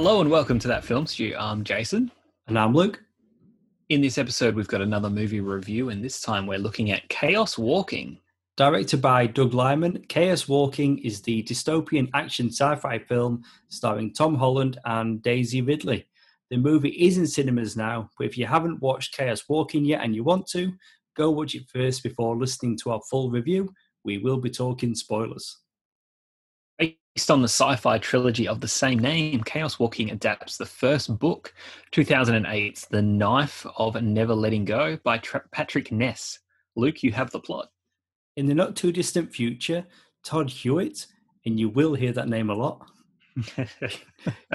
Hello and welcome to that film stew. I'm Jason. And I'm Luke. In this episode, we've got another movie review, and this time we're looking at Chaos Walking. Directed by Doug Liman, Chaos Walking is the dystopian action sci fi film starring Tom Holland and Daisy Ridley. The movie is in cinemas now, but if you haven't watched Chaos Walking yet and you want to, go watch it first before listening to our full review. We will be talking spoilers. Based on the sci fi trilogy of the same name, Chaos Walking adapts the first book, 2008's The Knife of Never Letting Go by Tra- Patrick Ness. Luke, you have the plot. In the not too distant future, Todd Hewitt, and you will hear that name a lot,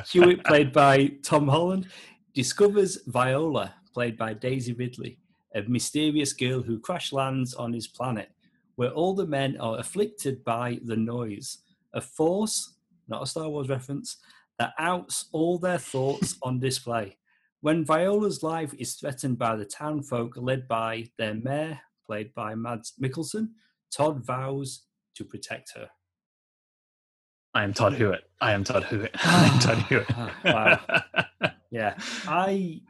Hewitt, played by Tom Holland, discovers Viola, played by Daisy Ridley, a mysterious girl who crash lands on his planet, where all the men are afflicted by the noise a force, not a Star Wars reference, that outs all their thoughts on display. When Viola's life is threatened by the town folk led by their mayor, played by Mads Mikkelsen, Todd vows to protect her. I am Todd Hewitt. I am Todd Hewitt. I am Todd Hewitt. wow. Yeah. I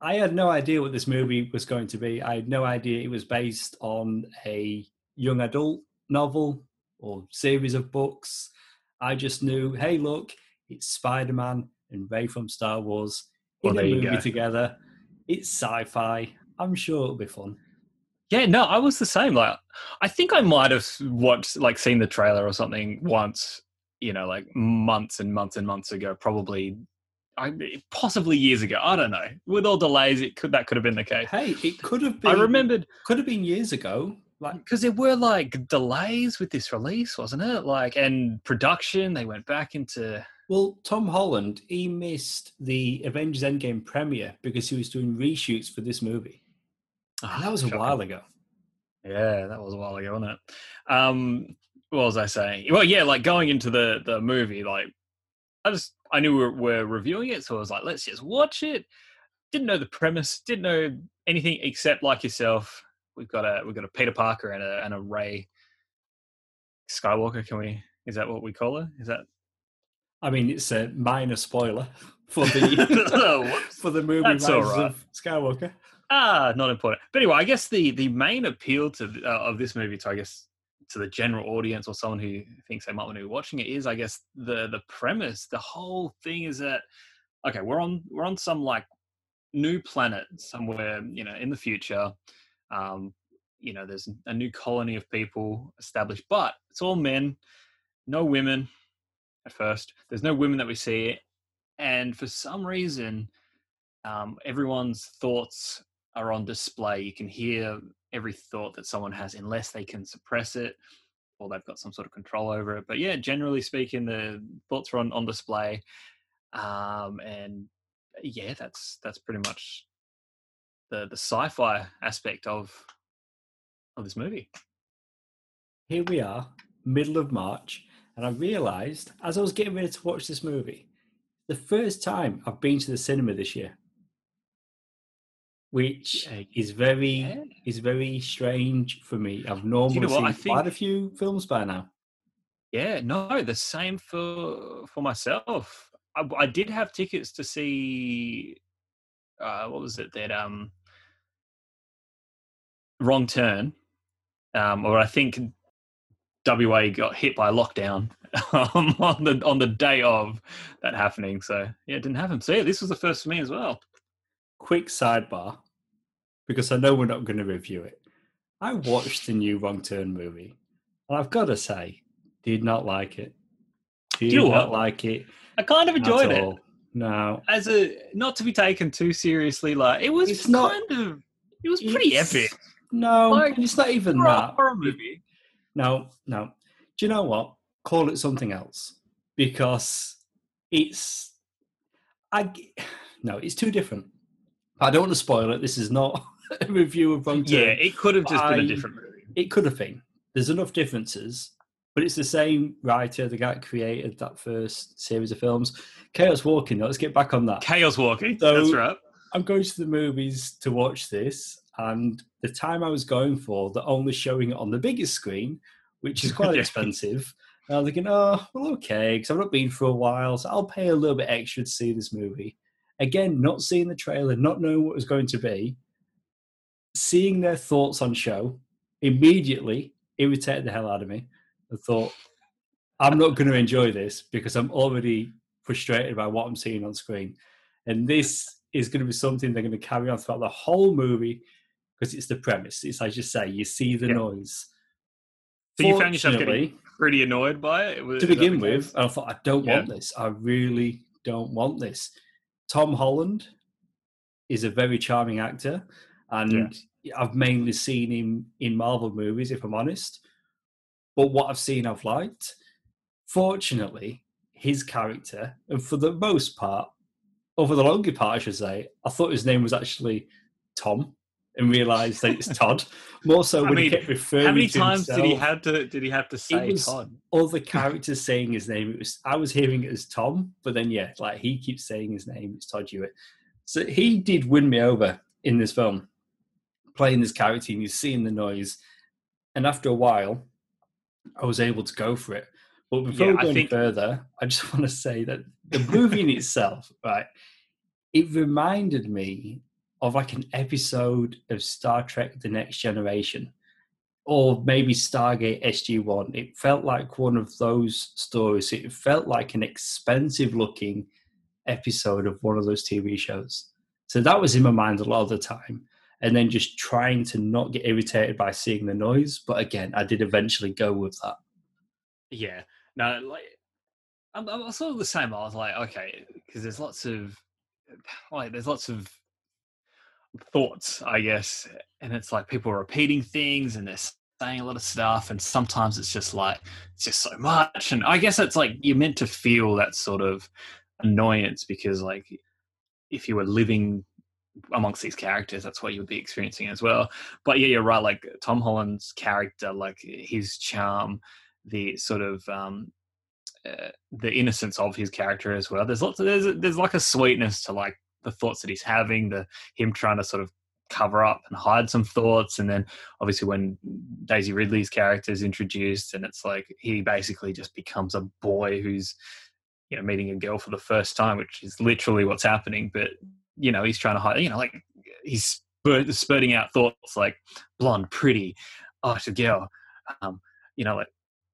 I had no idea what this movie was going to be. I had no idea it was based on a young adult novel or series of books. I just knew, hey, look, it's Spider Man and Rey from Star Wars in Well, a movie together. It's sci fi. I'm sure it'll be fun. Yeah, no, I was the same. Like, I think I might have watched, like, seen the trailer or something once. You know, like months and months and months ago, probably, I possibly years ago. I don't know. With all delays, it could that could have been the case. Hey, it could have been. I remembered Could have been years ago. Like, because there were like delays with this release, wasn't it? Like, and production, they went back into. well, Tom Holland, he missed the Avengers Endgame premiere because he was doing reshoots for this movie. And that was a Shocking. while ago. Yeah, that was a while ago, wasn't it? Um, what was I saying? Well, yeah, like going into the the movie, like I just I knew we we're, we're reviewing it, so I was like, let's just watch it. Didn't know the premise, didn't know anything except like yourself. We've got a we've got a Peter Parker and a and a Rey Skywalker. Can we? Is that what we call her? Is that I mean, it's a minor spoiler for the for the movie That's Rise all right. of Skywalker. Ah, not important. But anyway, I guess the the main appeal to uh, of this movie to I guess to the general audience or someone who thinks they might want to be watching it is I guess the the premise. The whole thing is that okay, we're on we're on some like new planet somewhere you know in the future. Um, you know, there's a new colony of people established, but it's all men, no women at first. There's no women that we see, and for some reason, um, everyone's thoughts are on display. You can hear every thought that someone has, unless they can suppress it or they've got some sort of control over it. But yeah, generally speaking, the thoughts are on, on display. Um, and yeah, that's that's pretty much the the sci-fi aspect of of this movie. Here we are, middle of March, and I realised as I was getting ready to watch this movie, the first time I've been to the cinema this year, which is very Yeah. is very strange for me. I've normally what? I seen quite a few films by now. Yeah, no, the same for for myself. I, I did have tickets to see. Uh, what was it that um, wrong turn, um, or I think WA got hit by lockdown um, on the on the day of that happening. So yeah, it didn't happen. So yeah, this was the first for me as well. Quick sidebar, because I know we're not going to review it. I watched the new Wrong Turn movie, and I've got to say, did not like it. Did you not what? like it. I kind of enjoyed it. No, as a not to be taken too seriously. Like it was It's not- kind of it was pretty epic. No, Like, it's not even a that. horror movie. No, no. Do you know what? Call it something else because it's. I no, it's too different. I don't want to spoil it. This is not a review of Wrong. Yeah, it could have just been a I- different movie. it could have been. There's enough differences, but it's the same writer, the guy created that first series of films. Chaos Walking. Though, let's get back on that. Chaos Walking. So- that's right. I'm going to the movies to watch this, and the time I was going for, they're only showing it on the biggest screen, which is quite expensive. And I was thinking, oh, well, okay, because I've not been for a while, so I'll pay a little bit extra to see this movie. Again, not seeing the trailer, not knowing what it was going to be, seeing their thoughts on show, immediately irritated the hell out of me. I thought, I'm not going to enjoy this because I'm already frustrated by what I'm seeing on screen. And this is going to be something they're going to carry on throughout the whole movie because it's the premise. It's as you say, you see the Yeah. noise. So you found yourself getting pretty annoyed by it? Was- to begin with, and I thought, I don't Yeah. want this. I really don't want this. Tom Holland is a very charming actor, and I've mainly seen him in Marvel movies, if I'm honest. But what I've seen, I've liked. Fortunately, his character, and for the most part, for the longer part, I should say, I thought his name was actually Tom, and realised that it's Todd. More so I when he kept referring. How many times did he himself have to? Did he have to say Todd? the characters saying his name. It was I was hearing it as Tom, but then yeah, like he keeps saying his name. It's Todd Hewitt. So he did win me over in this film, playing this character, and you're seeing the noise. And after a while, I was able to go for it. But before Yeah, we I go any think- further, I just want to say that the movie in itself, right, it reminded me of like an episode of Star Trek: The Next Generation or maybe Stargate SG1. It felt like one of those stories. It felt like an expensive looking episode of one of those TV shows. So that was in my mind a lot of the time. And then just trying to not get irritated by seeing the noise. But again, I did eventually go with that. Yeah. No, like I'm, I'm sort of the same. I was like, okay, because there's lots of like there's lots of thoughts, I guess, and it's like people are repeating things and they're saying a lot of stuff, and sometimes it's just like it's just so much, and I guess it's like you're meant to feel that sort of annoyance because like if you were living amongst these characters that's what you would be experiencing as well. But yeah you're right like tom holland's character like his charm the sort of um uh, the innocence of his character as well. There's lots of there's there's like a sweetness to like the thoughts that he's having the him trying to sort of cover up and hide some thoughts and then obviously when daisy ridley's character is introduced and it's like he basically just becomes a boy who's you know meeting a girl for the first time which is literally what's happening but you know he's trying to hide you know like he's spurting out thoughts like blonde pretty oh it's a girl. Um you know like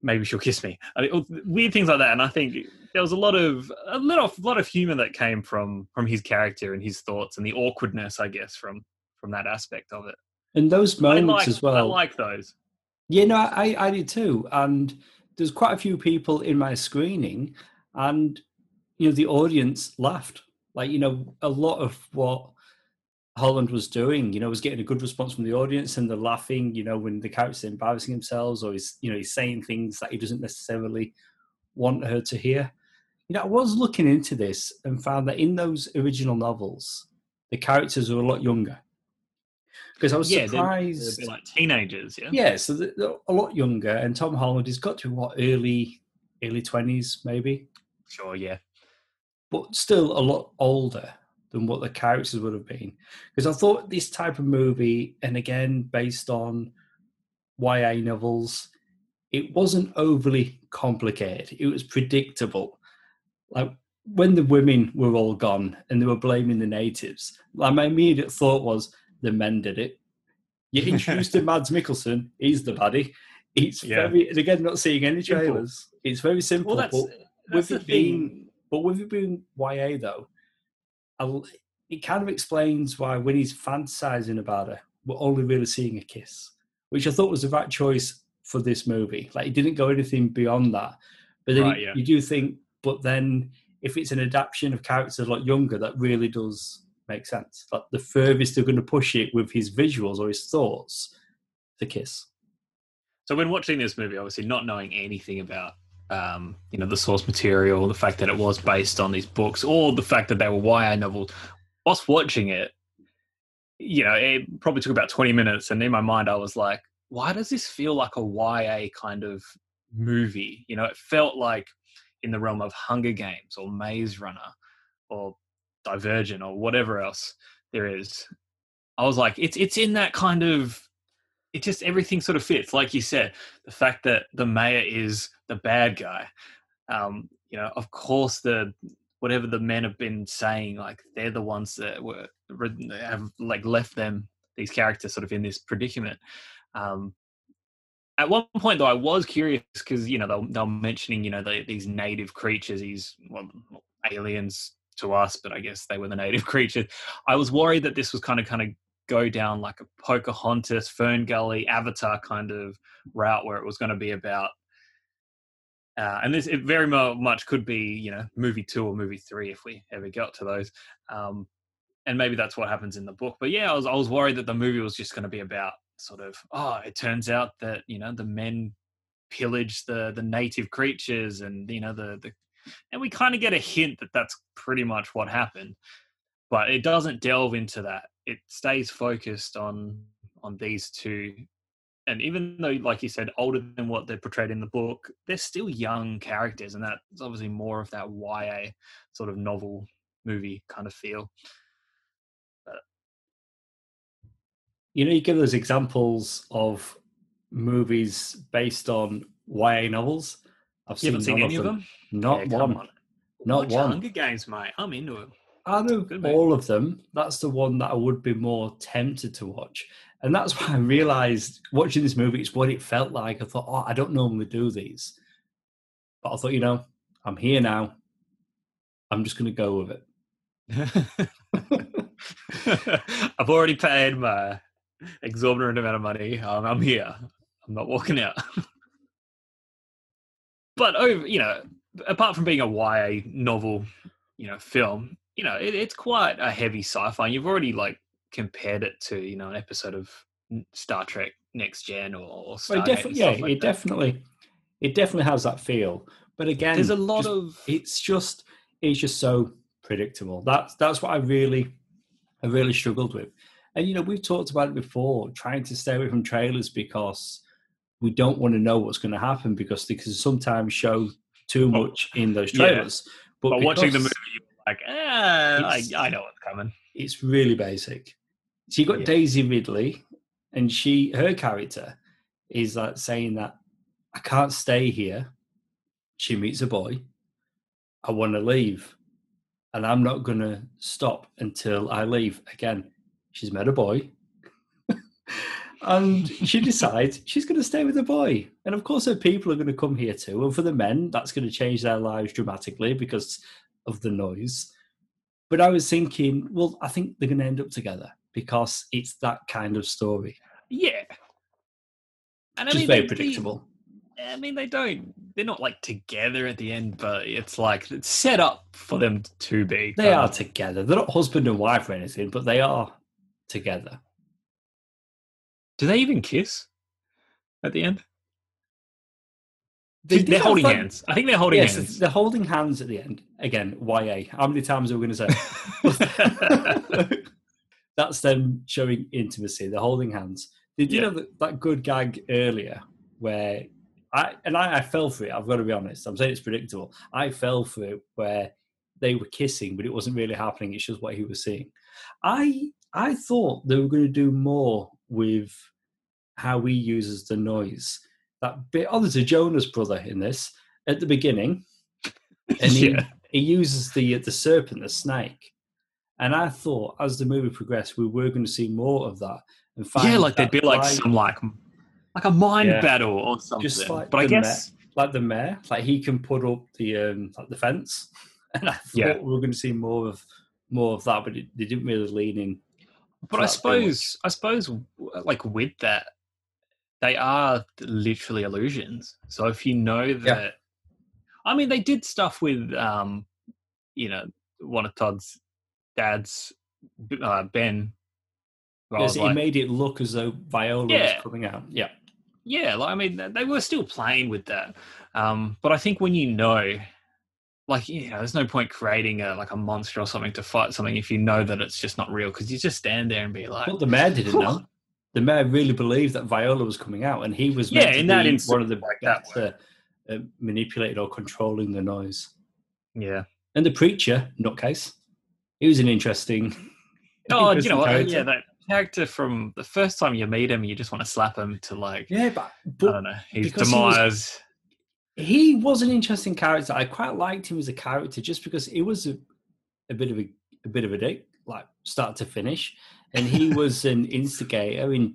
maybe she'll kiss me I mean, oh, weird things like that and i think there was a lot of a lot of lot of humor that came from from his character and his thoughts and the awkwardness i guess from from that aspect of it And those moments like, as well. I like those Yeah, no, I, I did too. And there's quite a few people in my screening, and you know, the audience laughed. Like, you know, a lot of what Holland was doing, you know, was getting a good response from the audience and they're laughing, you know, when the character's are embarrassing themselves or he's, you know, he's saying things that he doesn't necessarily want her to hear. You know, I was looking into this and found that in those original novels, the characters were a lot younger. Because I was yeah they're, they're a surprised. bit like teenagers yeah Yeah, so they're they're a lot younger, and Tom Holland has got to what early, early twenties maybe, sure yeah but still a lot older than what the characters would have been. Because I thought this type of movie, and again based on YA novels, it wasn't overly complicated. It was predictable. Like when the women were all gone and they were blaming the natives, like my immediate thought was the men did it. You introduced to Mads Mikkelsen, he's the baddie. It's Yeah. very, and again, not seeing any Simple. trailers. It's very simple. well that's but uh, with the it being but with it being YA though, it kind of explains why when he's fantasizing about her, we're only really seeing a kiss, which I thought was the right choice for this movie. Like it didn't go anything beyond that. But then Right, you, yeah. you do think, but then if it's an adaptation of characters a lot younger, that really does make sense. Like the furthest they're going to push it with his visuals or his thoughts, the kiss. So when watching this movie, obviously not knowing anything about um, you know the source material, the fact that it was based on these books, or the fact that they were YA novels, whilst watching it, you know, it probably took about twenty minutes, and in my mind, I was like, why does this feel like a YA kind of movie? You know, it felt like in the realm of Hunger Games or Maze Runner or Divergent or whatever else there is. I was like, it's it's in that kind of it just everything sort of fits. Like you said, the fact that the mayor is the bad guy. Um, you know, of course, the whatever the men have been saying, like they're the ones that were have like left them these characters sort of in this predicament. Um, at one point, though, I was curious because you know they they were mentioning you know the, these native creatures, these well, aliens to us, but I guess they were the native creatures. I was worried that this was kind of kind of go down like a Pocahontas, Fern Gully, Avatar kind of route where it was going to be about. Uh, and this it very much could be you know movie two or movie three if we ever got to those um, and maybe that's what happens in the book but yeah i was, I was worried that the movie was just going to be about sort of oh it turns out that you know the men pillage the the native creatures and you know the the and we kind of get a hint that that's pretty much what happened but it doesn't delve into that it stays focused on on these two. And even though like you said older than what they're portrayed in the book they're still young characters and that's obviously more of that ya sort of novel movie kind of feel. But, you know you give those examples of movies based on ya novels? I've seen, seen any of them, them? not yeah, one. on. not Watch one. Hunger games mate. I'm into it out of all of them, that's the one that I would be more tempted to watch. And that's why I realized watching this movie, it's what it felt like. I thought, oh, I don't normally do these. But I thought, you know, I'm here now. I'm just going to go with it. I've already paid my exorbitant amount of money. Um, I'm here. I'm not walking out. but over, you know, apart from being a YA novel, you know, film, you know, it, it's quite a heavy sci-fi. You've already like compared it to you know an episode of Star Trek Next Gen or, or Stargate. Definitely, yeah, like it that. definitely, it definitely has that feel. But again, there's a lot just, of it's just it's just so predictable. That's that's what I really, I really struggled with. And you know, we've talked about it before, trying to stay away from trailers because we don't want to know what's going to happen because they can sometimes show too much in those trailers. Yeah. But, but watching the movie, like, eh, I, I know what's coming. It's really basic. So you got yeah. Daisy Ridley, and she her character is like saying that I can't stay here. She meets a boy. I want to leave, and I'm not going to stop until I leave. Again, she's met a boy, and she decides she's going to stay with the boy. And of course, her people are going to come here too. And for the men, that's going to change their lives dramatically because of the noise. But I was thinking, well, I think they're going to end up together because it's that kind of story. Yeah. And I Just mean, very they, predictable. They, I mean, they don't, they're not like together at the end, but it's like it's set up for them to be. They are of. together. They're not husband and wife or anything, but they are together. Do they even kiss at the end? They, are holding fun. hands. I think they're holding yes, hands. They're holding hands at the end. Again, YA. How many times are we going to say? That's them showing intimacy. They're holding hands. Did you yeah. know that, that good gag earlier where I and I, I, fell for it. I've got to be honest. I'm saying it's predictable. I fell for it where they were kissing, but it wasn't really happening. It's just what he was seeing. I I thought they were going to do more with how he uses the noise that bit. Oh, there's a Jonas brother in this at the beginning, and he, yeah. he uses the the serpent, the snake. And I thought as the movie progressed, we were going to see more of that. And yeah, like there'd be like some like like a mind yeah. battle or something. Just like but I guess mayor, like the mayor, like he can put up the um like the fence, and I thought yeah. we were going to see more of more of that, but it, they didn't really lean in. But I suppose I suppose like with that, they are literally illusions. So if you know that, yeah. I mean, they did stuff with, um, you know, one of Todd's dad's, uh, Ben. Yes, like, it made it look as though Viola yeah. was coming out. Yeah. Yeah, like, I mean, they were still playing with that. Um, but I think when you know, like, you know, there's no point creating a like a monster or something to fight something if you know that it's just not real because you just stand there and be like, well, the man didn't know the mayor really believed that Viola was coming out, and he was yeah, in that instance, one of the like that uh, uh, manipulated or controlling the noise. Yeah, and the preacher, nutcase, he was an interesting. Oh, interesting you know, what? yeah, that character from the first time you meet him, you just want to slap him to like, Yeah, but, I don't know, his because he was- he was an interesting character. I quite liked him as a character just because he was a, a bit of a, a bit of a dick, start to finish, and he was an instigator in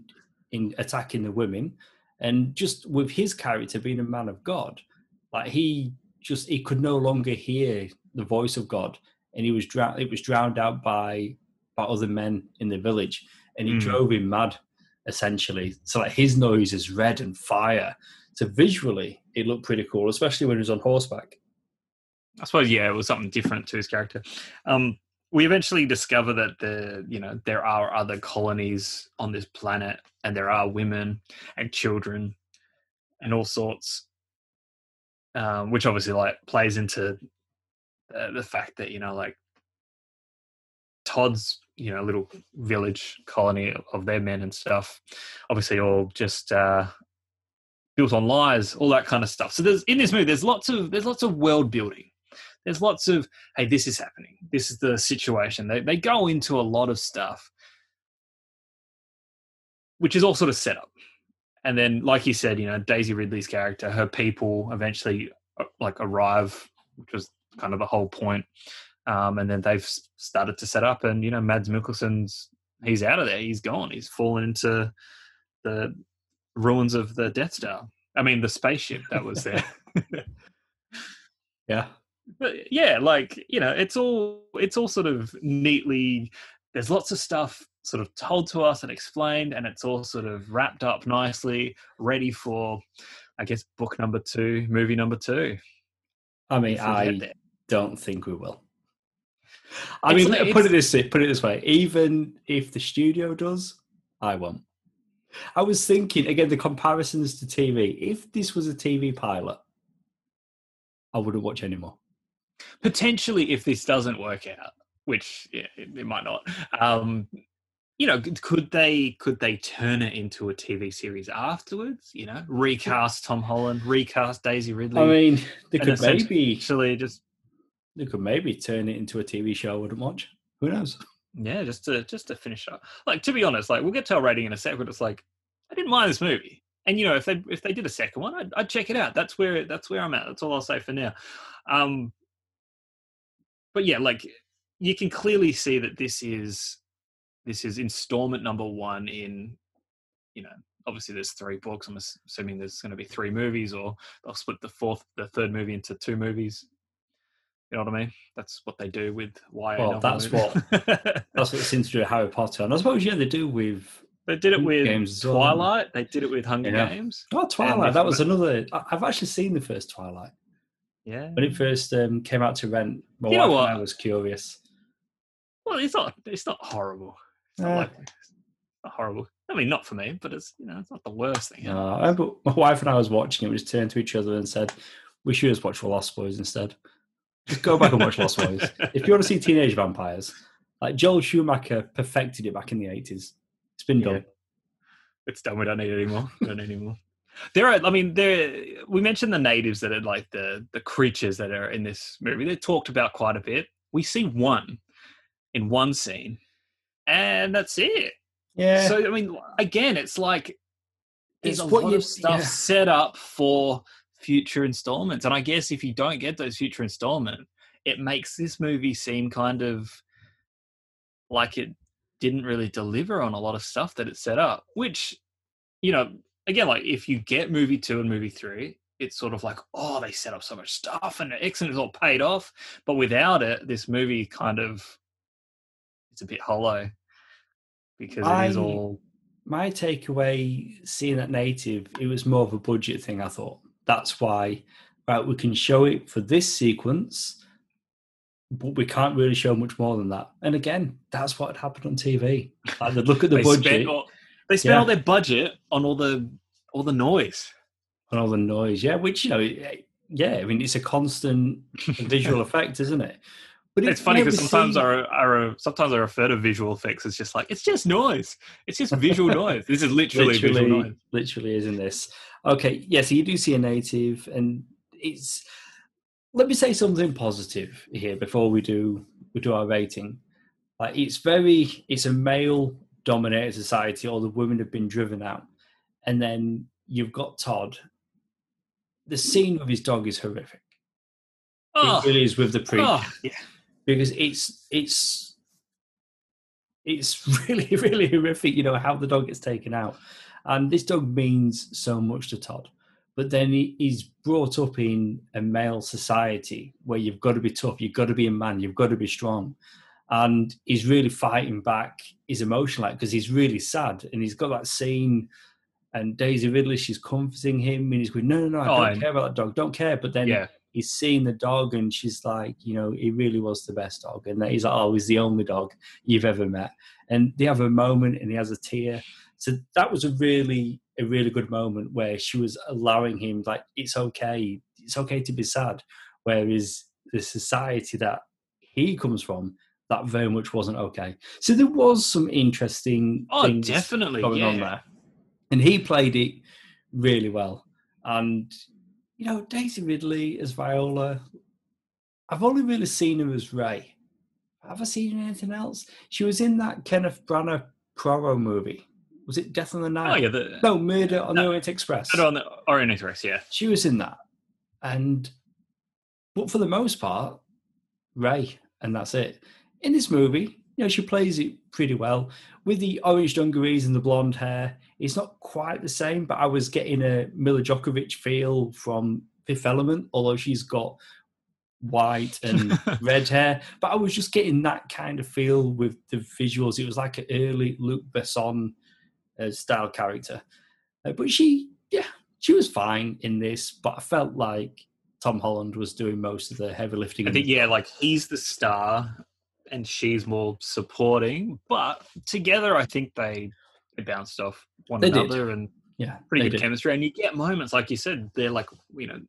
in attacking the women, and just with his character being a man of God, like he just he could no longer hear the voice of God, and he was drowned. It was drowned out by by other men in the village, and he Mm. drove him mad essentially. So like his noise is red and fire. So visually, it looked pretty cool, especially when he was on horseback. I suppose yeah, it was something different to his character. Um, we eventually discover that the you know there are other colonies on this planet, and there are women and children and all sorts, um, which obviously like plays into uh, the fact that you know like Todd's you know little village colony of their men and stuff, obviously all just uh, built on lies, all that kind of stuff. So there's in this movie, there's lots of there's lots of world building. There's lots of hey, this is happening. This is the situation. They they go into a lot of stuff, which is all sort of set up. And then, like you said, you know, Daisy Ridley's character, her people eventually uh, like arrive, which was kind of the whole point. Um, and then they've started to set up, and you know, Mads Mikkelsen's he's out of there. He's gone. He's fallen into the ruins of the Death Star. I mean, the spaceship that was there. Yeah. But yeah, like you know, it's all it's all sort of neatly. There's lots of stuff sort of told to us and explained, and it's all sort of wrapped up nicely, ready for, I guess, book number two, movie number two. I mean, if we get I don't think we will. I It's mean, like- put it this put it this way: even if the studio does, I won't. I was thinking again the comparisons to TV. If this was a TV pilot, I wouldn't watch anymore. Potentially if this doesn't work out which yeah, it, it might not um you know could- they could they turn it into a tv series afterwards you know recast tom holland recast daisy ridley I mean, they could maybe actually just they could maybe turn it into a TV show. I wouldn't watch. Who knows? yeah just to just to finish up like to be honest like we'll get to our rating in a second it's like i didn't mind this movie and you know if they if they did a second one i'd, I'd check it out that's where that's where i'm at that's all i'll say for now um but yeah like you can clearly see that this is this is installment number one in you know obviously there's three books i'm assuming there's going to be three movies or they'll split the fourth the third movie into two movies you know what i mean that's what they do with YA Well, that's movies. That's what it seems to do with Harry Potter, and I suppose yeah they do with They did it with Games as well, they? Twilight. They did it with Hunger Yeah. Games. oh Twilight. That was another. I've actually seen the first Twilight Yeah. when it first um, came out to rent. My You wife and I was curious. Well, it's not. It's not horrible. It's not Uh, like it's not horrible. I mean, not for me, but it's you know, it's not the worst thing. No, I remember my wife and I was watching it. We just turned to each other and said, "We should just watch The Lost Boys instead. Just go back and watch Lost Boys. If you want to see teenage vampires, like Joel Schumacher perfected it back in the eighties. It's been Yeah. done. it's done. We don't need it anymore. We don't need anymore. There are. I mean, there. We mentioned the natives that are like the the creatures that are in this movie. They're talked about quite a bit. We see one in one scene, and that's it. Yeah. So I mean, again, it's like there's It's a what lot of stuff yeah. set up for future installments, and I guess if you don't get those future installments, it makes this movie seem kind of like it didn't really deliver on a lot of stuff that it set up. Which, you know, again, like if you get movie two and movie three. It's sort of like, oh, they set up so much stuff and excellent, it's all paid off. But without it, this movie kind of it's a bit hollow because it is all my takeaway seeing that native, it was more of a budget thing. I thought that's why, right? We can show it for this sequence, but we can't really show much more than that. And again, that's what happened on TV. Like they look at the budget all, they spent Yeah. all their budget on all the all the noise. On all the noise, yeah. Which you know, yeah. I mean, it's a constant visual effect, isn't it? But It's funny because sometimes I, I sometimes I refer to visual effects as just like it's just noise. It's just visual noise. This is literally, visual literally, noise. literally isn't this okay yeah so you do see a native and it's let me say something positive here before we do we do our rating like it's very it's a male dominated society. All the women have been driven out, and then you've got Todd. The scene with his dog is horrific. Oh, It really is with the preacher oh, yeah. because it's it's it's really really horrific. You know how the dog gets taken out, and this dog means so much to Todd. But then he, he's brought up in a male society where you've got to be tough, you've got to be a man, you've got to be strong, and he's really fighting back his emotion, like because he's really sad, and he's got that scene. And Daisy Ridley, she's comforting him, and he's going, "No, no, no, I Oh, don't care about that dog. Don't care." But then yeah. he's seeing the dog and she's like, you know, he really was the best dog. And he's like, oh, he's the only dog you've ever met. And they have a moment and he has a tear. So that was a really, a really good moment where she was allowing him, like, it's okay. It's okay to be sad. Whereas the society that he comes from, that very much wasn't okay. So there was some interesting Oh, things definitely. going yeah. on there. And he played it really well. And, you know, Daisy Ridley as Viola, I've only really seen her as Rey. Have I seen anything else? She was in that Kenneth Branagh Poirot movie. Was it Death on the Night? Oh, Nile? yeah. The, No, Murder on the. Orient Express. Put on the Orient Express, yeah. She was in that. And, but for the most part, Rey, and that's it. In this movie, you know, she plays it pretty well. With the orange dungarees and the blonde hair, it's not quite the same, but I was getting a Milla Jovovich feel from Fifth Element, although she's got white and red hair. But I was just getting that kind of feel with the visuals. It was like an early Luc Besson uh, style character. Uh, but she, yeah, she was fine in this, but I felt like Tom Holland was doing most of the heavy lifting. I think, yeah, like he's the star and she's more supporting. But together, I think they, they bounced off one They did. another and yeah, pretty good did. chemistry. And you get moments, like you said, they're like, you know,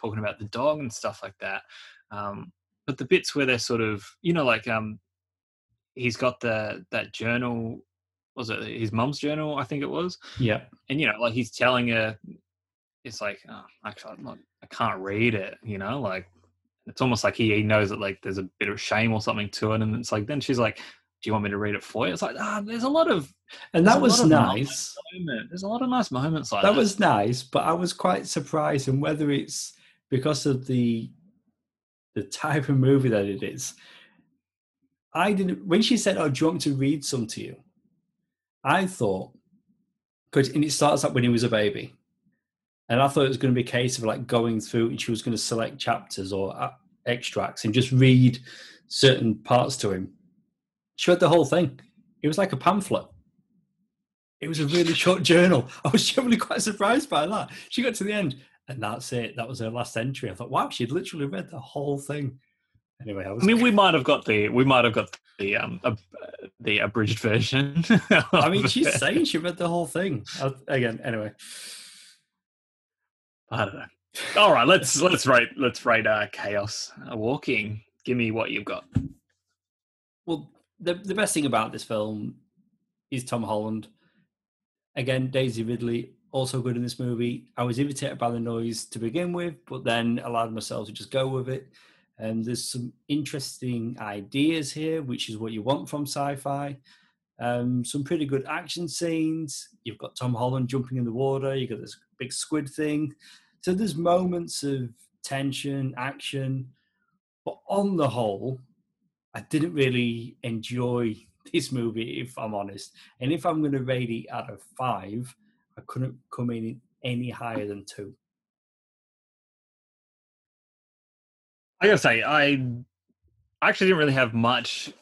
talking about the dog and stuff like that. Um, but the bits where they're sort of, you know, like um, he's got the that journal. Was it his mum's journal? I think it was. Yeah, And you know, like he's telling her, it's like, oh, actually, I'm not, I can't read it. You know, like it's almost like he, he knows that like there's a bit of shame or something to it. And it's like then she's like, "Do you want me to read it for you?" It's like, ah, there's a lot of and that was nice. There's a lot of nice moments like that. That was nice, but I was quite surprised, and whether it's because of the the type of movie that it is. I didn't. When she said, "Oh, do you want me to read some to you?" I thought, because and it starts up when he was a baby, and I thought it was going to be a case of like going through, and she was going to select chapters or uh, extracts and just read certain parts to him. She read the whole thing. It was like a pamphlet. It was a really short journal. I was generally quite surprised by that. She got to the end, and that's it. That was her last entry. I thought, wow, she'd literally read the whole thing. Anyway, I was. I mean, we might have got the we might have got the um ab- the abridged version. I mean, she's saying she read the whole thing. I, again, anyway. I don't know. All right, let's let's rate let's rate uh, chaos walking. Give me what you've got. Well, the the best thing about this film is Tom Holland. Again, Daisy Ridley also good in this movie. I was irritated by the noise to begin with, but then allowed myself to just go with it. And there's some interesting ideas here, which is what you want from sci-fi. Um, some pretty good action scenes. You've got Tom Holland jumping in the water. You've got this big squid thing. So there's moments of tension, action, but on the whole, I didn't really enjoy this movie, if I'm honest. And if I'm going to rate it out of five, I couldn't come in any higher than two. I gotta say, I actually didn't really have much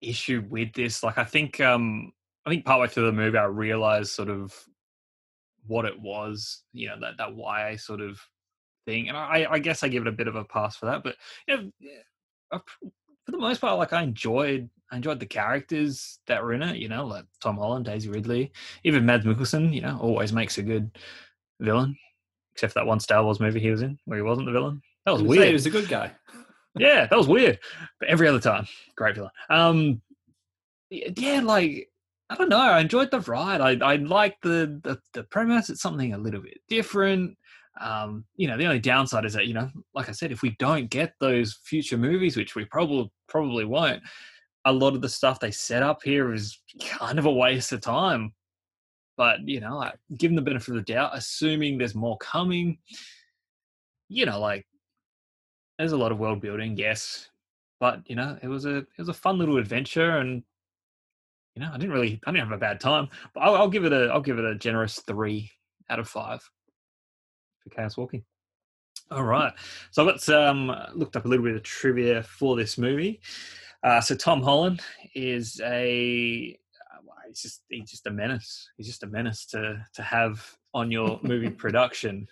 issue with this. Like, I think, um, I think partway through the movie, I realized sort of what it was. You know, that that YA sort of thing, and I, I guess I give it a bit of a pass for that. But you know, I- for the most part, like I enjoyed, I enjoyed the characters that were in it. You know, like Tom Holland, Daisy Ridley, even Mads Mikkelsen. You know, always makes a good villain. Except for that one Star Wars movie he was in, where he wasn't the villain. That was weird He was a good guy. Yeah, that was weird. But every other time, great villain. Um, yeah, like I don't know. I enjoyed the ride. I I like the, the the premise. It's something a little bit different. Um, you know, the only downside is that you know, like I said, if we don't get those future movies, which we probably probably won't, a lot of the stuff they set up here is kind of a waste of time. But you know, like, give them the benefit of the doubt, assuming there's more coming. You know, like there's a lot of world building, yes, but you know, it was a it was a fun little adventure, and you know, I didn't really I didn't have a bad time. But I'll, I'll give it a I'll give it a generous three out of five for Chaos Walking. All right, so I've got um, looked up a little bit of trivia for this movie. Uh, so Tom Holland is a uh, he's just he's just a menace. He's just a menace to to have on your movie production.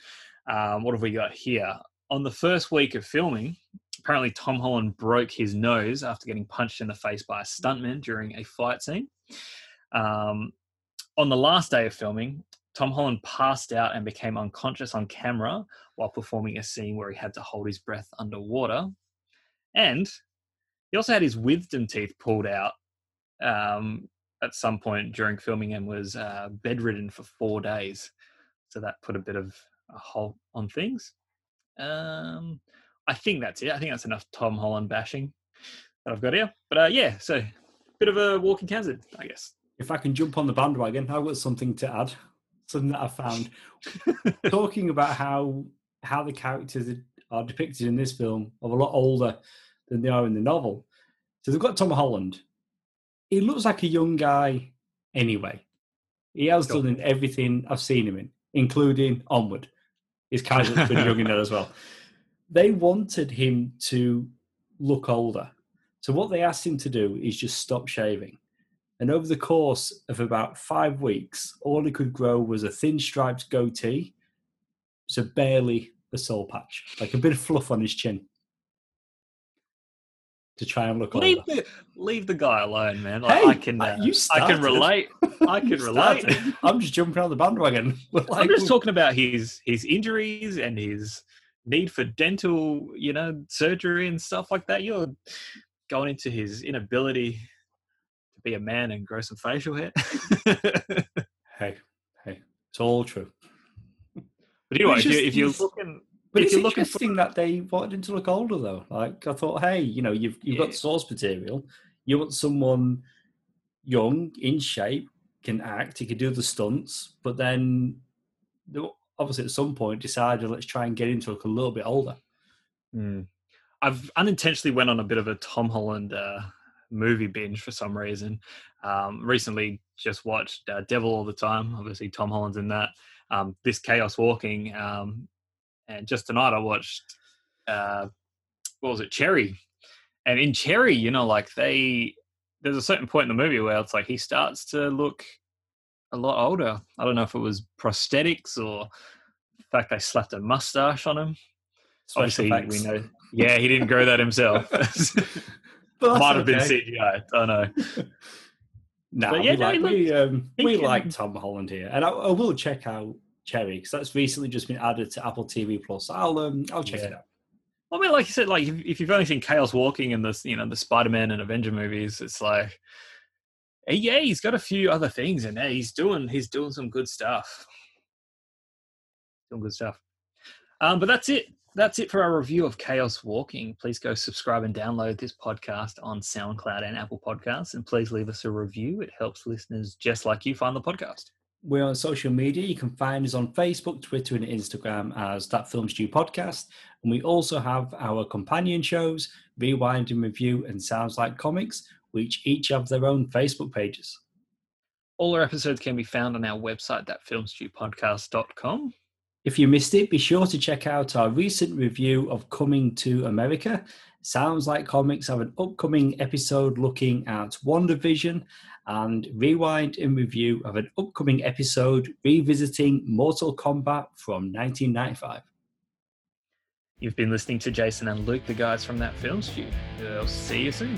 Um, what have we got here? On the first week of filming, apparently Tom Holland broke his nose after getting punched in the face by a stuntman during a fight scene. Um, on the last day of filming, Tom Holland passed out and became unconscious on camera while performing a scene where he had to hold his breath underwater. And he also had his wisdom teeth pulled out um, at some point during filming and was uh, bedridden for four days. So that put a bit of a halt on things. Um, I think that's it. I think that's enough Tom Holland bashing that I've got here. But uh, yeah, so bit of a walking hazard, I guess. If I can jump on the bandwagon, I've got something to add. Something that I found talking about how how the characters are depicted in this film are a lot older than they are in the novel. So they've got Tom Holland. He looks like a young guy anyway. He has done in everything I've seen him in, including Onward. Kind of pretty young in there as well. They wanted him to look older. So what they asked him to do is just stop shaving. And over the course of about five weeks, all he could grow was a thin striped goatee, so barely a soul patch, like a bit of fluff on his chin to try and look leave older. the leave the guy alone, man. Like, Hey, I can uh, you I can relate. I can relate. I'm just jumping on the bandwagon. Like, I'm just talking about his his injuries and his need for dental, you know, surgery and stuff like that. You're going into his inability to be a man and grow some facial hair. Hey, hey, it's all true. But anyway, It's if, you, just- if you're looking, But if it's you're looking for interesting that they wanted him to look older, though. Like I thought, hey, you know, you've you've Yeah. got source material. You want someone young, in shape, can act, he can do the stunts, but then obviously at some point decided let's try and get him to look a little bit older. Mm. I've unintentionally went on a bit of a Tom Holland uh, movie binge for some reason. Um, recently, just watched uh, Devil All the Time. Obviously, Tom Holland's in that. Um, this Chaos Walking, um, and just tonight I watched uh, what was it, Cherry. And in Cherry, you know, like they there's a certain point in the movie where it's like he starts to look a lot older. I don't know if it was prosthetics or the fact they slapped a mustache on him. Special obviously we know yeah he didn't grow that himself. Might have been cgi i don't know. No, But yeah, we no, like, we, um, we can- like Tom Holland here, and I, I will check out Cherry because that's recently just been added to Apple TV Plus. I'll um, I'll check it Yeah. out. i mean like you said like if, if you've only seen chaos walking and the you know the spider-man and avenger movies it's like yeah he's got a few other things and he's doing he's doing some good stuff. Doing good stuff. Um but that's it. That's it for our review of chaos walking. Please go subscribe and download this podcast on soundcloud and apple podcasts and please leave us a review. It helps listeners just like you find the podcast We're on social media. You can find us on Facebook, Twitter, and Instagram as That Film Stew Podcast. And we also have our companion shows, Rewind and Review and Sounds Like Comics, which each have their own Facebook pages. All our episodes can be found on our website, thatfilmstewpodcast.com. If you missed it, be sure to check out our recent review of Coming to America. Sounds like Comics have an upcoming episode looking at WandaVision, and Rewind and Review of an upcoming episode revisiting Mortal Kombat from 1995. You've been listening to Jason and Luke, the guys from That Film Stew. We'll see you soon.